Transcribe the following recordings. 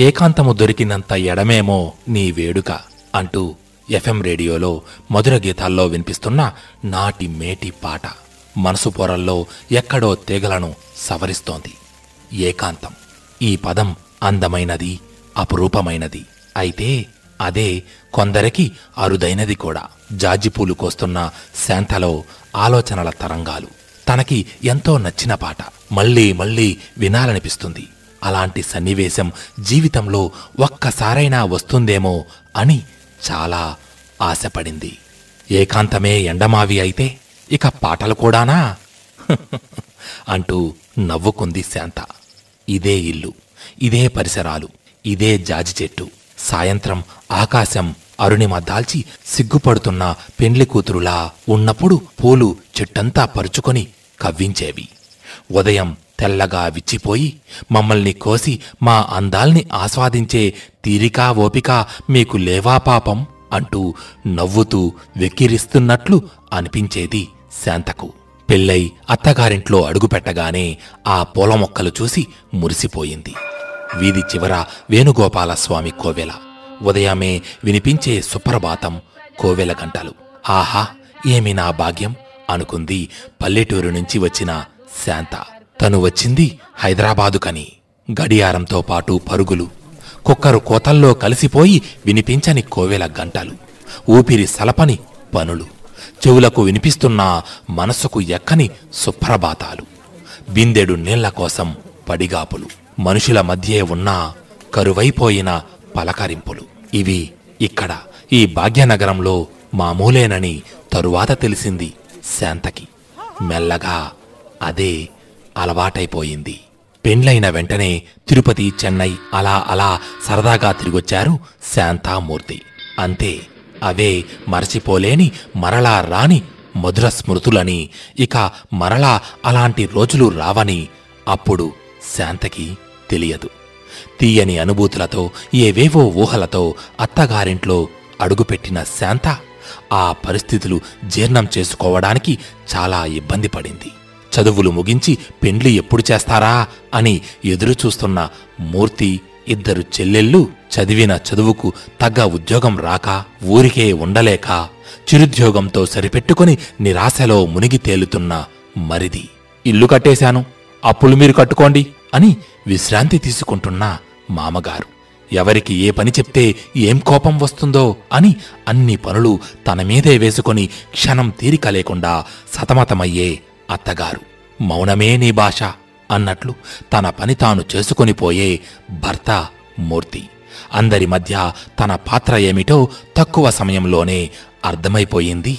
ఏకాంతము దొరికినంత ఎడమేమో నీ వేడుక అంటూ ఎఫ్ఎం రేడియోలో మధుర గీతాల్లో వినిపిస్తున్న నాటి మేటి పాట మనసు పొరల్లో ఎక్కడో తీగలను సవరిస్తోంది. ఏకాంతం. ఈ పదం అందమైనది అపురూపమైనది. అయితే అదే కొందరికి అరుదైనది కూడా. జాజిపూలు కోస్తున్న శాంతలో ఆలోచనల తరంగాలు. తనకి ఎంతో నచ్చిన పాట. మళ్ళీ మళ్ళీ వినాలనిపిస్తుంది. అలాంటి సన్నివేశం జీవితంలో ఒక్కసారైనా వస్తుందేమో అని చాలా ఆశపడింది. ఏకాంతమే ఎండమావి అయితే ఇక పాటలు కూడానా? అంటూ నవ్వుకుంది శాంత. ఇదే ఇల్లు ఇదే పరిసరాలు ఇదే జాజి చెట్టు. సాయంత్రం ఆకాశం అరుణిమ దాల్చి సిగ్గుపడుతున్న పెండ్లి కూతురులా ఉన్నప్పుడు పూలు చెట్టంతా పరుచుకొని కవ్వించేవి. ఉదయం తెల్లగా విచ్చిపోయి మమ్మల్ని కోసి మా అందాల్ని ఆస్వాదించే తీరికా ఓపిక మీకు లేవా పాపం అంటూ నవ్వుతూ వెక్కిరిస్తున్నట్లు అనిపించేది శాంతకు. పెళ్ళై అత్తగారింట్లో అడుగుపెట్టగానే ఆ పూల మొక్కలు చూసి మురిసిపోయింది. వీధి చివర వేణుగోపాలస్వామి కోవెల. ఉదయమే వినిపించే సుప్రభాతం కోవెల గంటలు. ఆహా ఏమి నా భాగ్యం? అనుకుంది పల్లెటూరు నుంచి వచ్చిన శాంత. తను వచ్చింది హైదరాబాదుకని. గడియారంతో పాటు పరుగులు. కుక్కరు కోతల్లో కలిసిపోయి వినిపించని కోవెల గంటలు. ఊపిరి సలపని పనులు. చెవులకు వినిపిస్తున్న మనసుకు ఎక్కని సుప్రభాతాలు. బిందెడు నీళ్ళ కోసం పడిగాపులు. మనుషుల మధ్యే ఉన్న కరువైపోయిన పలకరింపులు. ఇవి ఇక్కడ ఈ భాగ్యనగరంలో మామూలేనని తరువాత తెలిసింది శాంతకి. మెల్లగా అదే అలవాటైపోయింది. పెండ్లైన వెంటనే తిరుపతి చెన్నై అలా అలా సరదాగా తిరిగొచ్చారు శాంతామూర్తి. అంతే అవే మరచిపోలేని మరలా రాని మధుర స్మృతులని ఇక మరలా అలాంటి రోజులు రావని అప్పుడు శాంతకి తెలియదు. తీయని అనుభూతులతో ఏవేవో ఊహలతో అత్తగారింట్లో అడుగుపెట్టిన శాంత ఆ పరిస్థితులు జీర్ణం చేసుకోవడానికి చాలా ఇబ్బంది పడింది. చదువులు ముగించి పెండ్లి ఎప్పుడు చేస్తారా అని ఎదురుచూస్తున్న మూర్తి ఇద్దరు చెల్లెళ్ళు చదివిన చదువుకు తగ్గ ఉద్యోగం రాక ఊరికే ఉండలేక చిరుద్యోగంతో సరిపెట్టుకుని నిరాశలో మునిగి తేలుతున్న మరిది. ఇల్లు కట్టేశాను అప్పులు మీరు కట్టుకోండి అని విశ్రాంతి తీసుకుంటున్న మామగారు. ఎవరికి ఏ పని చెప్తే ఏం కోపం వస్తుందో అని అన్ని పనులు తన మీదే వేసుకొని క్షణం తీరిక లేకుండా సతమతమయ్యే అత్తగారు మౌనమే నీ భాష అన్నట్లు తన పని తాను చేసుకొని పోయే భర్త మూర్తి. అందరి మధ్య తన పాత్ర ఏమిటో తక్కువ సమయంలోనే అర్థమైపోయింది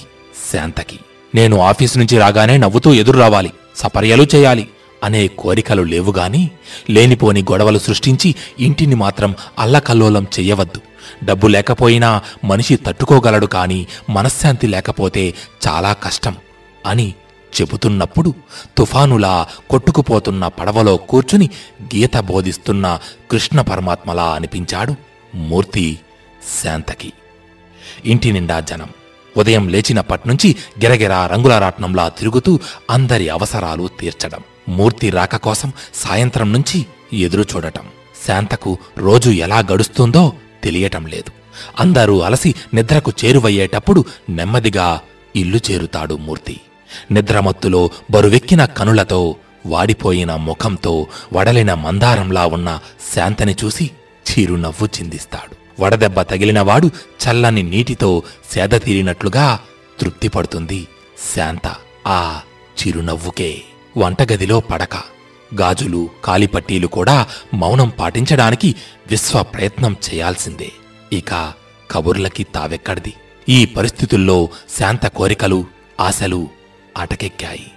శాంతకి. నేను ఆఫీసు నుంచి రాగానే నవ్వుతూ ఎదురు రావాలి సపర్యలు చేయాలి అనే కోరికలు లేవుగాని లేనిపోని గొడవలు సృష్టించి ఇంటిని మాత్రం అల్లకల్లోలం చెయ్యవద్దు. డబ్బు లేకపోయినా మనిషి తట్టుకోగలడు కాని మనశ్శాంతి లేకపోతే చాలా కష్టం అని చెబుతున్నప్పుడు తుఫానులా కొట్టుకుపోతున్న పడవలో కూర్చుని గీత బోధిస్తున్న కృష్ణ పరమాత్మలా అనిపించాడు మూర్తి శాంతకి. ఇంటి నిండా జనం. ఉదయం లేచినప్పటినుంచి గిరగిరా రంగుల రాట్నంలా తిరుగుతూ అందరి అవసరాలు తీర్చడం. మూర్తి రాక కోసం సాయంత్రం నుంచి ఎదురు చూడటం. శాంతకు రోజు ఎలా గడుస్తుందో తెలియటం లేదు. అందరూ అలసి నిద్రకు చేరువయ్యేటప్పుడు నెమ్మదిగా ఇల్లు చేరుతాడు మూర్తి. నిద్రమత్తులో బరువెక్కిన కనులతో వాడిపోయిన ముఖంతో వడలిన మందారంలా ఉన్న శాంతని చూసి చిరునవ్వు చిందిస్తాడు. వడదెబ్బ తగిలినవాడు చల్లని నీటితో సేద తీరినట్లుగా తృప్తిపడుతుంది శాంత ఆ చిరునవ్వుకే. వంటగదిలో పడక. గాజులు కాలిపట్టీలు కూడా మౌనం పాటించడానికి విశ్వ ప్రయత్నం చేయాల్సిందే. ఇక కబుర్లకి తావెక్కడిది. ఈ పరిస్థితుల్లో శాంత కోరికలు ఆశలు అటకెక్కాయి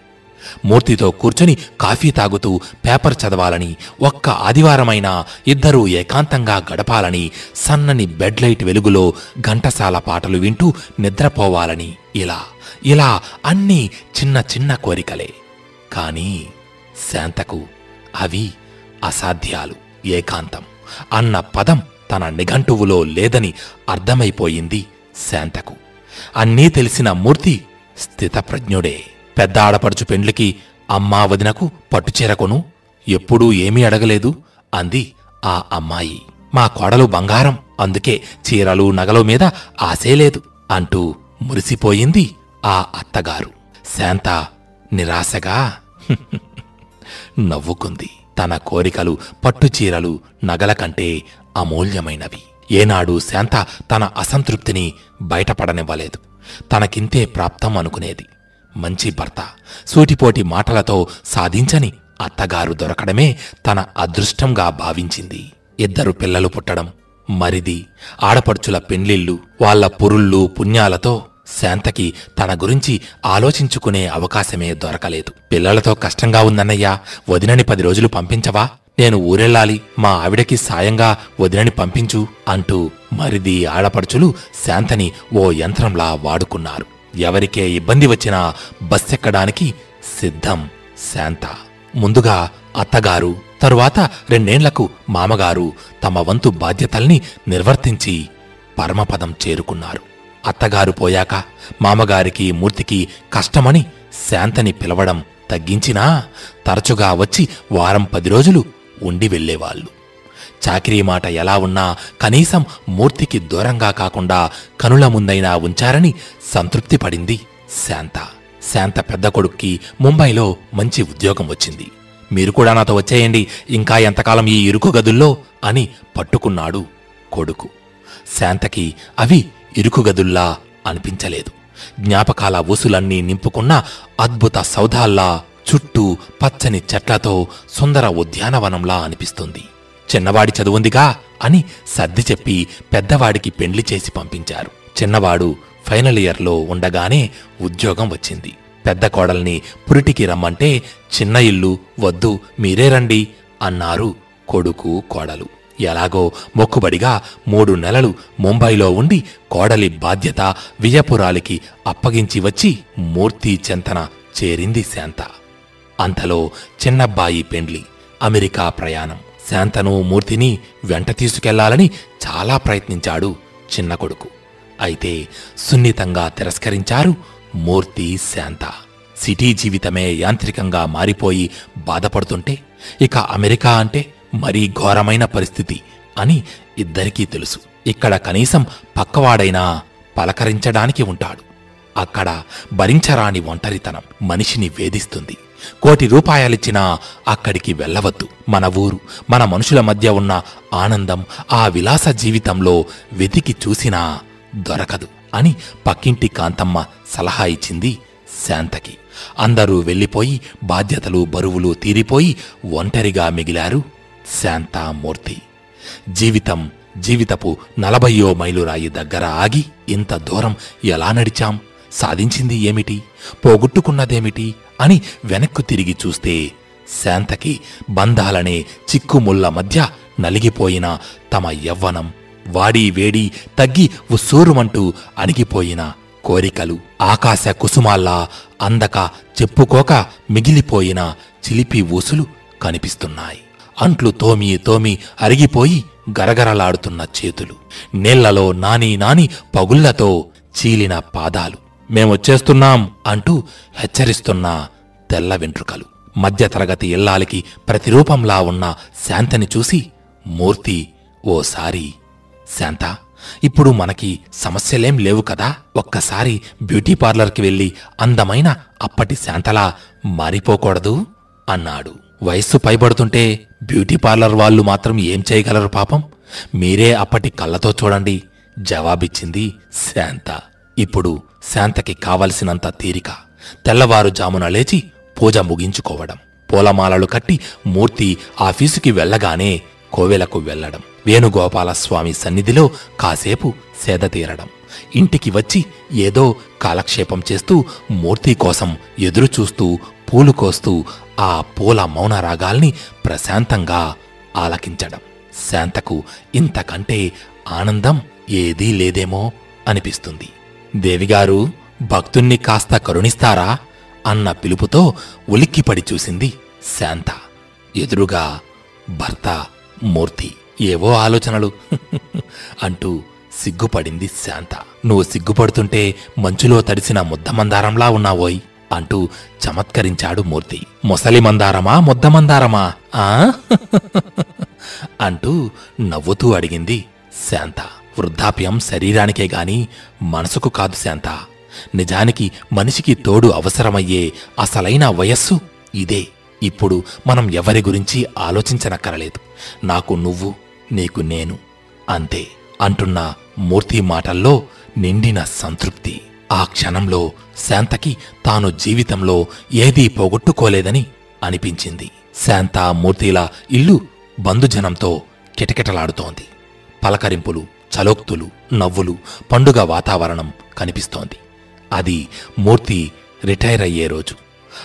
మూర్తితో కూర్చుని కాఫీ తాగుతూ పేపర్ చదవాలని ఒక్క ఆదివారమైనా ఇద్దరూ ఏకాంతంగా గడపాలని సన్నని బెడ్ లైట్ వెలుగులో ఘంటసాల పాటలు వింటూ నిద్రపోవాలని ఇలా ఇలా అన్నీ చిన్న చిన్న కోరికలే. కానీ శాంతకు అవి అసాధ్యాలు ఏకాంతం అన్న పదం తన నిఘంటువులో లేదని అర్థమైపోయింది శాంతకు. అన్నీ తెలిసిన మూర్తి స్థితప్రజ్ఞుడే. పెద్ద ఆడపడుచు పెండ్లికి అమ్మా వదినకు పట్టుచేరకొను ఎప్పుడూ ఏమీ అడగలేదు అంది ఆ అమ్మాయి. మా కోడలు బంగారం అందుకే చీరలు నగలు మీద ఆశే లేదు అంటూ మురిసిపోయింది ఆ అత్తగారు. శాంత నిరాశగా నవ్వుకుంది. తన కోరికలు పట్టుచీరలు నగల కంటే అమూల్యమైనవి. ఏనాడు శాంత తన అసంతృప్తిని బయటపడనివ్వలేదు. తనకింతే ప్రాప్తం అనుకునేది. మంచి భర్త సూటిపోటి మాటలతో సాధించని అత్తగారు దొరకడమే తన అదృష్టంగా భావించింది. ఇద్దరు పిల్లలు పుట్టడం మరిది ఆడపడుచుల పెండ్లిళ్ళు వాళ్ళ పురుళ్ళు పుణ్యాలతో శాంతకి తన గురించి ఆలోచించుకునే అవకాశమే దొరకలేదు. పిల్లలతో కష్టంగా ఉందన్నయ్యా వదినని పది రోజులు పంపించవా? నేను ఊరెళ్ళాలి మా ఆవిడకి సాయంగా వదినని పంపించు అంటూ మరిది ఆడపడుచులు శాంతని ఓ యంత్రంలా వాడుకున్నారు. ఎవరికే ఇబ్బంది వచ్చినా బస్సెక్కడానికి సిద్ధం శాంత. ముందుగా అత్తగారు తరువాత రెండేండ్లకు మామగారు తమ వంతు బాధ్యతల్ని నిర్వర్తించి పరమపదం చేరుకున్నారు. అత్తగారు పోయాక మామగారికి మూర్తికి కష్టమని శాంతని పిలవడం తగ్గించినా తరచుగా వచ్చి వారం పది రోజులు ఉండి వెళ్ళేవాళ్ళు. చాకిరీ మాట ఎలా ఉన్నా కనీసం మూర్తికి దూరంగా కాకుండా కనుల ముందైనా ఉంచారని సంతృప్తి పడింది శాంత. శాంత పెద్ద కొడుక్కి ముంబైలో మంచి ఉద్యోగం వచ్చింది. మీరు కూడా నాతో వచ్చేయండి ఇంకా ఎంతకాలం ఈ ఇరుకు గదుల్లో అని పట్టుకున్నాడు కొడుకు. శాంతకి అవి ఇరుకు గదుల్లా అనిపించలేదు. జ్ఞాపకాల ఊసులన్నీ నింపుకున్న అద్భుత సౌధాల్లా చుట్టూ పచ్చని చెట్లతో సుందర ఉద్యానవనంలా అనిపిస్తుంది. చిన్నవాడి చదువుందిగా అని సర్ది చెప్పి పెద్దవాడికి పెండ్లి చేసి పంపించారు. చిన్నవాడు ఫైనల్ ఇయర్లో ఉండగానే ఉద్యోగం వచ్చింది. పెద్ద కోడల్ని పురిటికి రమ్మంటే చిన్న ఇల్లు వద్దు మీరే రండి అన్నారు కొడుకు కోడలు. ఎలాగో మొక్కుబడిగా మూడు నెలలు ముంబైలో ఉండి కోడలి బాధ్యత విజయపురాలికి అప్పగించి వచ్చి మూర్తి చెంతన చేరింది శాంత. అంతలో చిన్నబ్బాయి పెండ్లి అమెరికా ప్రయాణం. శాంతను మూర్తిని వెంట తీసుకెళ్ళాలని చాలా ప్రయత్నించాడు చిన్న కొడుకు. అయితే సున్నితంగా తిరస్కరించారు మూర్తి శాంత. సిటీ జీవితమే యాంత్రికంగా మారిపోయి బాధపడుతుంటే ఇక అమెరికా అంటే మరీ ఘోరమైన పరిస్థితి అని ఇద్దరికీ తెలుసు. ఇక్కడ కనీసం పక్కవాడైనా పలకరించడానికి ఉంటాడు. అక్కడ భరించరాని ఒంటరితనం మనిషిని వేధిస్తుంది. కోటి రూపాయలిచ్చినా అక్కడికి వెళ్ళవద్దు. మన ఊరు మన మనుషుల మధ్య ఉన్న ఆనందం ఆ విలాస జీవితంలో వెతికి చూసినా దొరకదు అని పక్కింటి కాంతమ్మ సలహా ఇచ్చింది శాంతకి. అందరూ వెళ్ళిపోయి బాధ్యతలు బరువులు తీరిపోయి ఒంటరిగా మిగిలారు శాంతామూర్తి. జీవితం జీవితపు నలభయో మైలురాయి దగ్గర ఆగి ఇంత దూరం ఎలా నడిచాం? సాధించింది ఏమిటి? పోగొట్టుకున్నదేమిటి? అని వెనక్కు తిరిగి చూస్తే శాంతకి బంధాలనే చిక్కుముళ్ళ మధ్య నలిగిపోయిన తమ యవ్వనం వాడి వేడి తగ్గి ఉస్సూరుమంటూ అణిగిపోయిన కోరికలు ఆకాశ కుసుమాల్లా అందక చెప్పుకోక మిగిలిపోయిన చిలిపి ఊసులు కనిపిస్తున్నాయి. అంట్లు తోమి తోమి అరిగిపోయి గరగరలాడుతున్న చేతులు నీళ్ళలో నాని నాని పగుళ్ళతో చీలిన పాదాలు. మేము వచ్చేస్తున్నాం అంటూ హెచ్చరిస్తున్న తెల్ల వెంట్రుకలు. మధ్యతరగతి ఇల్లాలికి ప్రతిరూపంలా ఉన్న శాంతని చూసి మూర్తి ఓసారి శాంత ఇప్పుడు మనకి సమస్యలేం లేవు కదా? ఒక్కసారి బ్యూటీ పార్లర్కి వెళ్ళి అందమైన అప్పటి శాంతలా మారిపోకూడదు? అన్నాడు. వయస్సు పైబడుతుంటే బ్యూటీ పార్లర్ వాళ్ళు మాత్రం ఏం చేయగలరు పాపం? మీరే అప్పటి కళ్ళతో చూడండి జవాబిచ్చింది శాంత. ఇప్పుడు శాంతకి కావలసినంత తీరిక. తెల్లవారుజామున లేచి పూజ ముగించుకోవడం. పూలమాలలు కట్టి మూర్తి ఆఫీసుకి వెళ్ళగానే కోవెలకు వెళ్ళడం వేణుగోపాలస్వామి సన్నిధిలో కాసేపు సేద తీరడం. ఇంటికి వచ్చి ఏదో కాలక్షేపం చేస్తూ మూర్తి కోసం ఎదురుచూస్తూ పూలు కోస్తూ ఆ పూల మౌన రాగాల్ని ప్రశాంతంగా ఆలకించడం. శాంతకు ఇంతకంటే ఆనందం ఏదీ లేదేమో అనిపిస్తుంది. దేవిగారు భక్తుణ్ణి కాస్త కరుణిస్తారా? అన్న పిలుపుతో ఉలిక్కిపడి చూసింది శాంత. ఎదురుగా భర్త మూర్తి ఏవో ఆలోచనలు. అంటూ సిగ్గుపడింది శాంత. నువ్వు సిగ్గుపడుతుంటే మంచులో తడిసిన ముద్దమందారంలా ఉన్నావోయ్ అంటూ చమత్కరించాడు మూర్తి. ముసలి మందారమా ముద్దమందారమా ఆ? అంటూ నవ్వుతూ అడిగింది శాంత. వృద్ధాప్యం శరీరానికే గాని మనసుకు కాదు శాంత. నిజానికి మనిషికి తోడు అవసరమయ్యే అసలైన వయస్సు ఇదే. ఇప్పుడు మనం ఎవరి గురించి ఆలోచించనక్కరలేదు. నాకు నువ్వు నీకు నేను అంతే అంటున్న మూర్తి మాటల్లో నిండిన సంతృప్తి. ఆ క్షణంలో శాంతకి తాను జీవితంలో ఏదీ పోగొట్టుకోలేదని అనిపించింది. శాంత మూర్తిల ఇల్లు బంధుజనంతో కిటకిటలాడుతోంది. పలకరింపులు చలోక్తులు నవ్వులు పండుగ వాతావరణం కనిపిస్తోంది. అది మూర్తి రిటైర్ అయ్యే రోజు.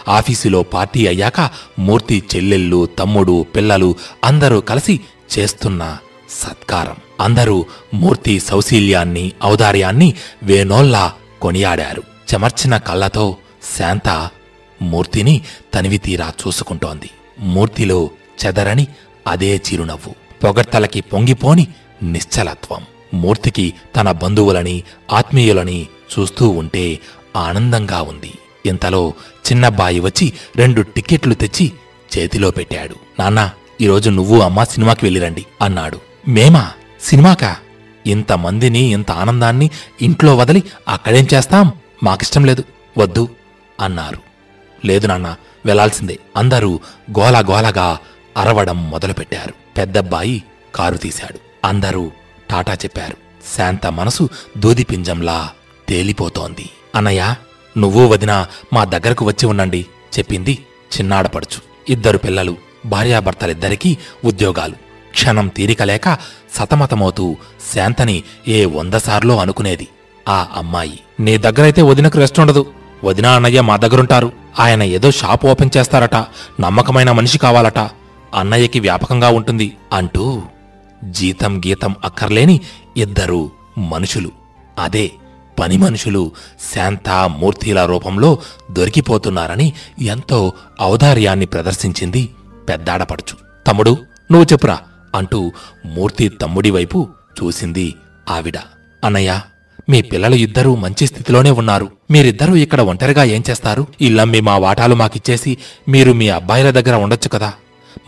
ఆఫీసులో పార్టీ అయ్యాక మూర్తి చెల్లెళ్ళు తమ్ముడు పిల్లలు అందరూ కలిసి చేస్తున్న సత్కారం. అందరూ మూర్తి సౌశీల్యాన్ని ఔదార్యాన్ని వేనోల్లా కొనియాడారు. చెమర్చిన కళ్ళతో శాంత మూర్తిని తనివితీరా చూసుకుంటోంది. మూర్తిలో చెదరని అదే చిరునవ్వు. పొగడ్తలకి పొంగిపోని నిశ్చలత్వం. మూర్తికి తన బంధువులని ఆత్మీయులని చూస్తూ ఉంటే ఆనందంగా ఉంది. ఇంతలో చిన్నబ్బాయి వచ్చి రెండు టిక్కెట్లు తెచ్చి చేతిలో పెట్టాడు. నాన్నా ఈరోజు నువ్వు అమ్మా సినిమాకి వెళ్ళిరండి అన్నాడు. మేమా? సినిమాకా? ఇంతమందిని ఇంత ఆనందాన్ని ఇంట్లో వదిలి అక్కడేం చేస్తాం? మాకిష్టం లేదు. వద్దు అన్నారు. లేదు నాన్న వెళ్ళాల్సిందే అందరూ గోల గోలగా అరవడం మొదలుపెట్టారు. పెద్దబ్బాయి కారు తీశాడు. అందరూ టాటా చెప్పారు. శాంత మనసు దూదిపింజంలా తేలిపోతోంది. అన్నయ్య నువ్వు వదిన మా దగ్గరకు వచ్చి ఉండండి చెప్పింది చిన్నాడపడుచు. ఇద్దరు పిల్లలు భార్యాభర్తలిద్దరికీ ఉద్యోగాలు. క్షణం తీరికలేక సతమతమవుతూ శాంతని ఏ వందసార్లో అనుకునేది. ఆ అమ్మాయి నీ దగ్గరైతే వదినకు రెస్ట్ ఉండదు. వదిన అన్నయ్య మా దగ్గరుంటారు. ఆయన ఏదో షాప్ ఓపెన్ చేస్తారట. నమ్మకమైన మనిషి కావాలట. అన్నయ్యకి వ్యాపకంగా ఉంటుంది అంటూ జీతం గీతం అక్కర్లేని ఇద్దరు మనుషులు. అదే పని మనుషులు శాంత మూర్తిల రూపంలో దొరికిపోతున్నారని ఎంతో ఔదార్యాన్ని ప్రదర్శించింది పెద్దాడపడుచు. తమ్ముడు నువ్వు చెప్పురా అంటూ మూర్తి తమ్ముడి వైపు చూసింది ఆవిడ. అన్నయ్య మీ పిల్లలు ఇద్దరూ మంచి స్థితిలోనే ఉన్నారు. మీరిద్దరూ ఇక్కడ ఒంటరిగా ఏం చేస్తారు? ఇల్లమ్మి మా వాటాలు మాకిచ్చేసి మీరు మీ అబ్బాయిల దగ్గర ఉండొచ్చు కదా.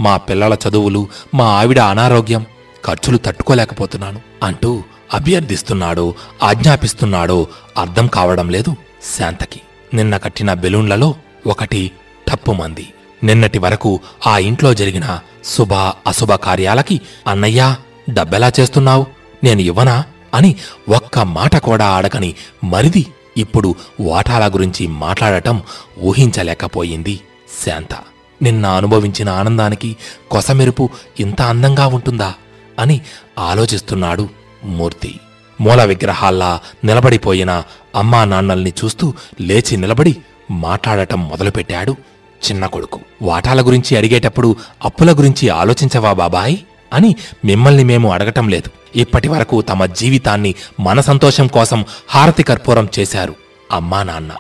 మా పిల్లల చదువులు మా ఆవిడ అనారోగ్యం ఖర్చులు తట్టుకోలేకపోతున్నాను అంటూ అభ్యర్థిస్తున్నాడో ఆజ్ఞాపిస్తున్నాడో అర్థం కావడం లేదు శాంతకి. నిన్న కట్టిన బెలూన్లలో ఒకటి టప్పుమంది నిన్నటి వరకు ఆ ఇంట్లో జరిగిన శుభ అశుభ కార్యాలకి అన్నయ్యా డబ్బెలా చేస్తున్నావు? నేను ఇవ్వనా? అని ఒక్క మాట కూడా అడగని మరిది ఇప్పుడు వాటాల గురించి మాట్లాడటం ఊహించలేకపోయింది శాంత. నిన్న అనుభవించిన ఆనందానికి కొసమెరుపు ఇంత అందంగా ఉంటుందా? అని ఆలోచిస్తున్నాడు మూర్తి. మూల విగ్రహాల్లా నిలబడిపోయిన అమ్మా నాన్నల్ని చూస్తూ లేచి నిలబడి మాట్లాడటం మొదలుపెట్టాడు చిన్న కొడుకు. వాటాల గురించి అడిగేటప్పుడు అప్పుల గురించి ఆలోచించవా బాబాయ్? అని మిమ్మల్ని మేము అడగటం లేదు. ఇప్పటి వరకు తమ జీవితాన్ని మన సంతోషం కోసం హారతి కర్పూరం చేశారు అమ్మా నాన్న.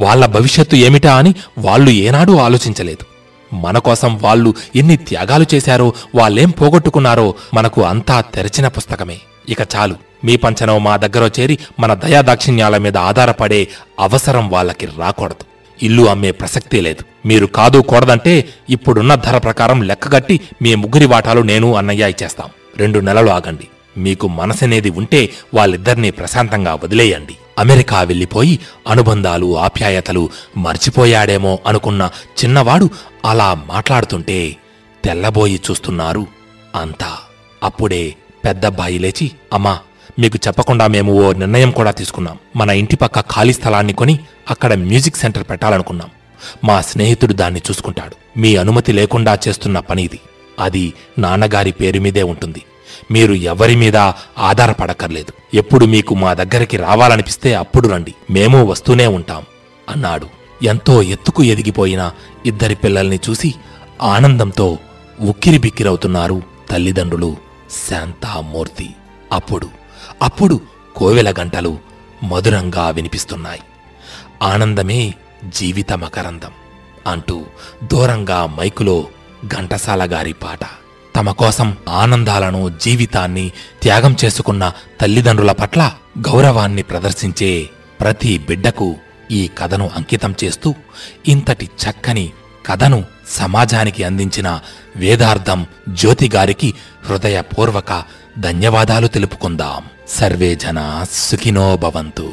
వాళ్ళ భవిష్యత్తు ఏమిటా అని వాళ్ళు ఏనాడూ ఆలోచించలేదు. మన కోసం వాళ్ళు ఎన్ని త్యాగాలు చేశారో వాళ్ళేం పోగొట్టుకున్నారో మనకు అంతా తెరచిన పుస్తకమే. ఇక చాలు. మీ పంచనం మా దగ్గర చేరి మన దయాదాక్షిణ్యాల మీద ఆధారపడే అవసరం వాళ్ళకి రాకూడదు. ఇల్లు అమ్మే ప్రసక్తే లేదు. మీరు కాదు కూడదంటే ఇప్పుడున్న ధర ప్రకారం లెక్కగట్టి మీ ముగ్గురి వాటాలు నేను అన్నయ్య ఇచ్చేస్తాం. రెండు నెలలు ఆగండి. మీకు మనసనేది ఉంటే వాళ్ళిద్దరినీ ప్రశాంతంగా వదిలేయండి. అమెరికా వెళ్ళిపోయి అనుబంధాలు ఆప్యాయతలు మర్చిపోయాడేమో అనుకున్న చిన్నవాడు అలా మాట్లాడుతుంటే తెల్లబోయి చూస్తున్నారు అంతా. అప్పుడే పెద్దబ్బాయి లేచి అమ్మా మీకు చెప్పకుండా మేము ఓ నిర్ణయం కూడా తీసుకున్నాం. మన ఇంటి పక్క ఖాళీ స్థలాన్ని కొని అక్కడ మ్యూజిక్ సెంటర్ పెట్టాలనుకున్నాం. మా స్నేహితుడు దాన్ని చూసుకుంటాడు. మీ అనుమతి లేకుండా చేస్తున్న పని ఇది. అది నాన్నగారి పేరు మీదే ఉంటుంది. మీరు ఎవరి మీద ఆధారపడక్కర్లేదు. ఎప్పుడు మీకు మా దగ్గరికి రావాలనిపిస్తే అప్పుడు రండి. మేము వస్తూనే ఉంటాం అన్నాడు. ఎంతో ఎత్తుకు ఎదిగిపోయిన ఇద్దరి పిల్లల్ని చూసి ఆనందంతో ఉక్కిరిబిక్కిరవుతున్నారు తల్లిదండ్రులు శాంతామూర్తి. అప్పుడు అప్పుడు కోవెల గంటలు మధురంగా వినిపిస్తున్నాయి. ఆనందమే జీవిత మకరందం అంటూ దూరంగా మైకులో ఘంటసాల గారి పాట. తమ కోసం ఆనందాలను జీవితాన్ని త్యాగం చేసుకున్న తల్లిదండ్రుల పట్ల గౌరవాన్ని ప్రదర్శించే ప్రతి బిడ్డకు ఈ కథను అంకితం చేస్తూ ఇంతటి చక్కని కథను సమాజానికి అందించిన వేదార్థం జ్యోతి గారికి హృదయపూర్వక ధన్యవాదాలు తెలుపుకుందాం. సర్వే జన సుఖినో భవంతు.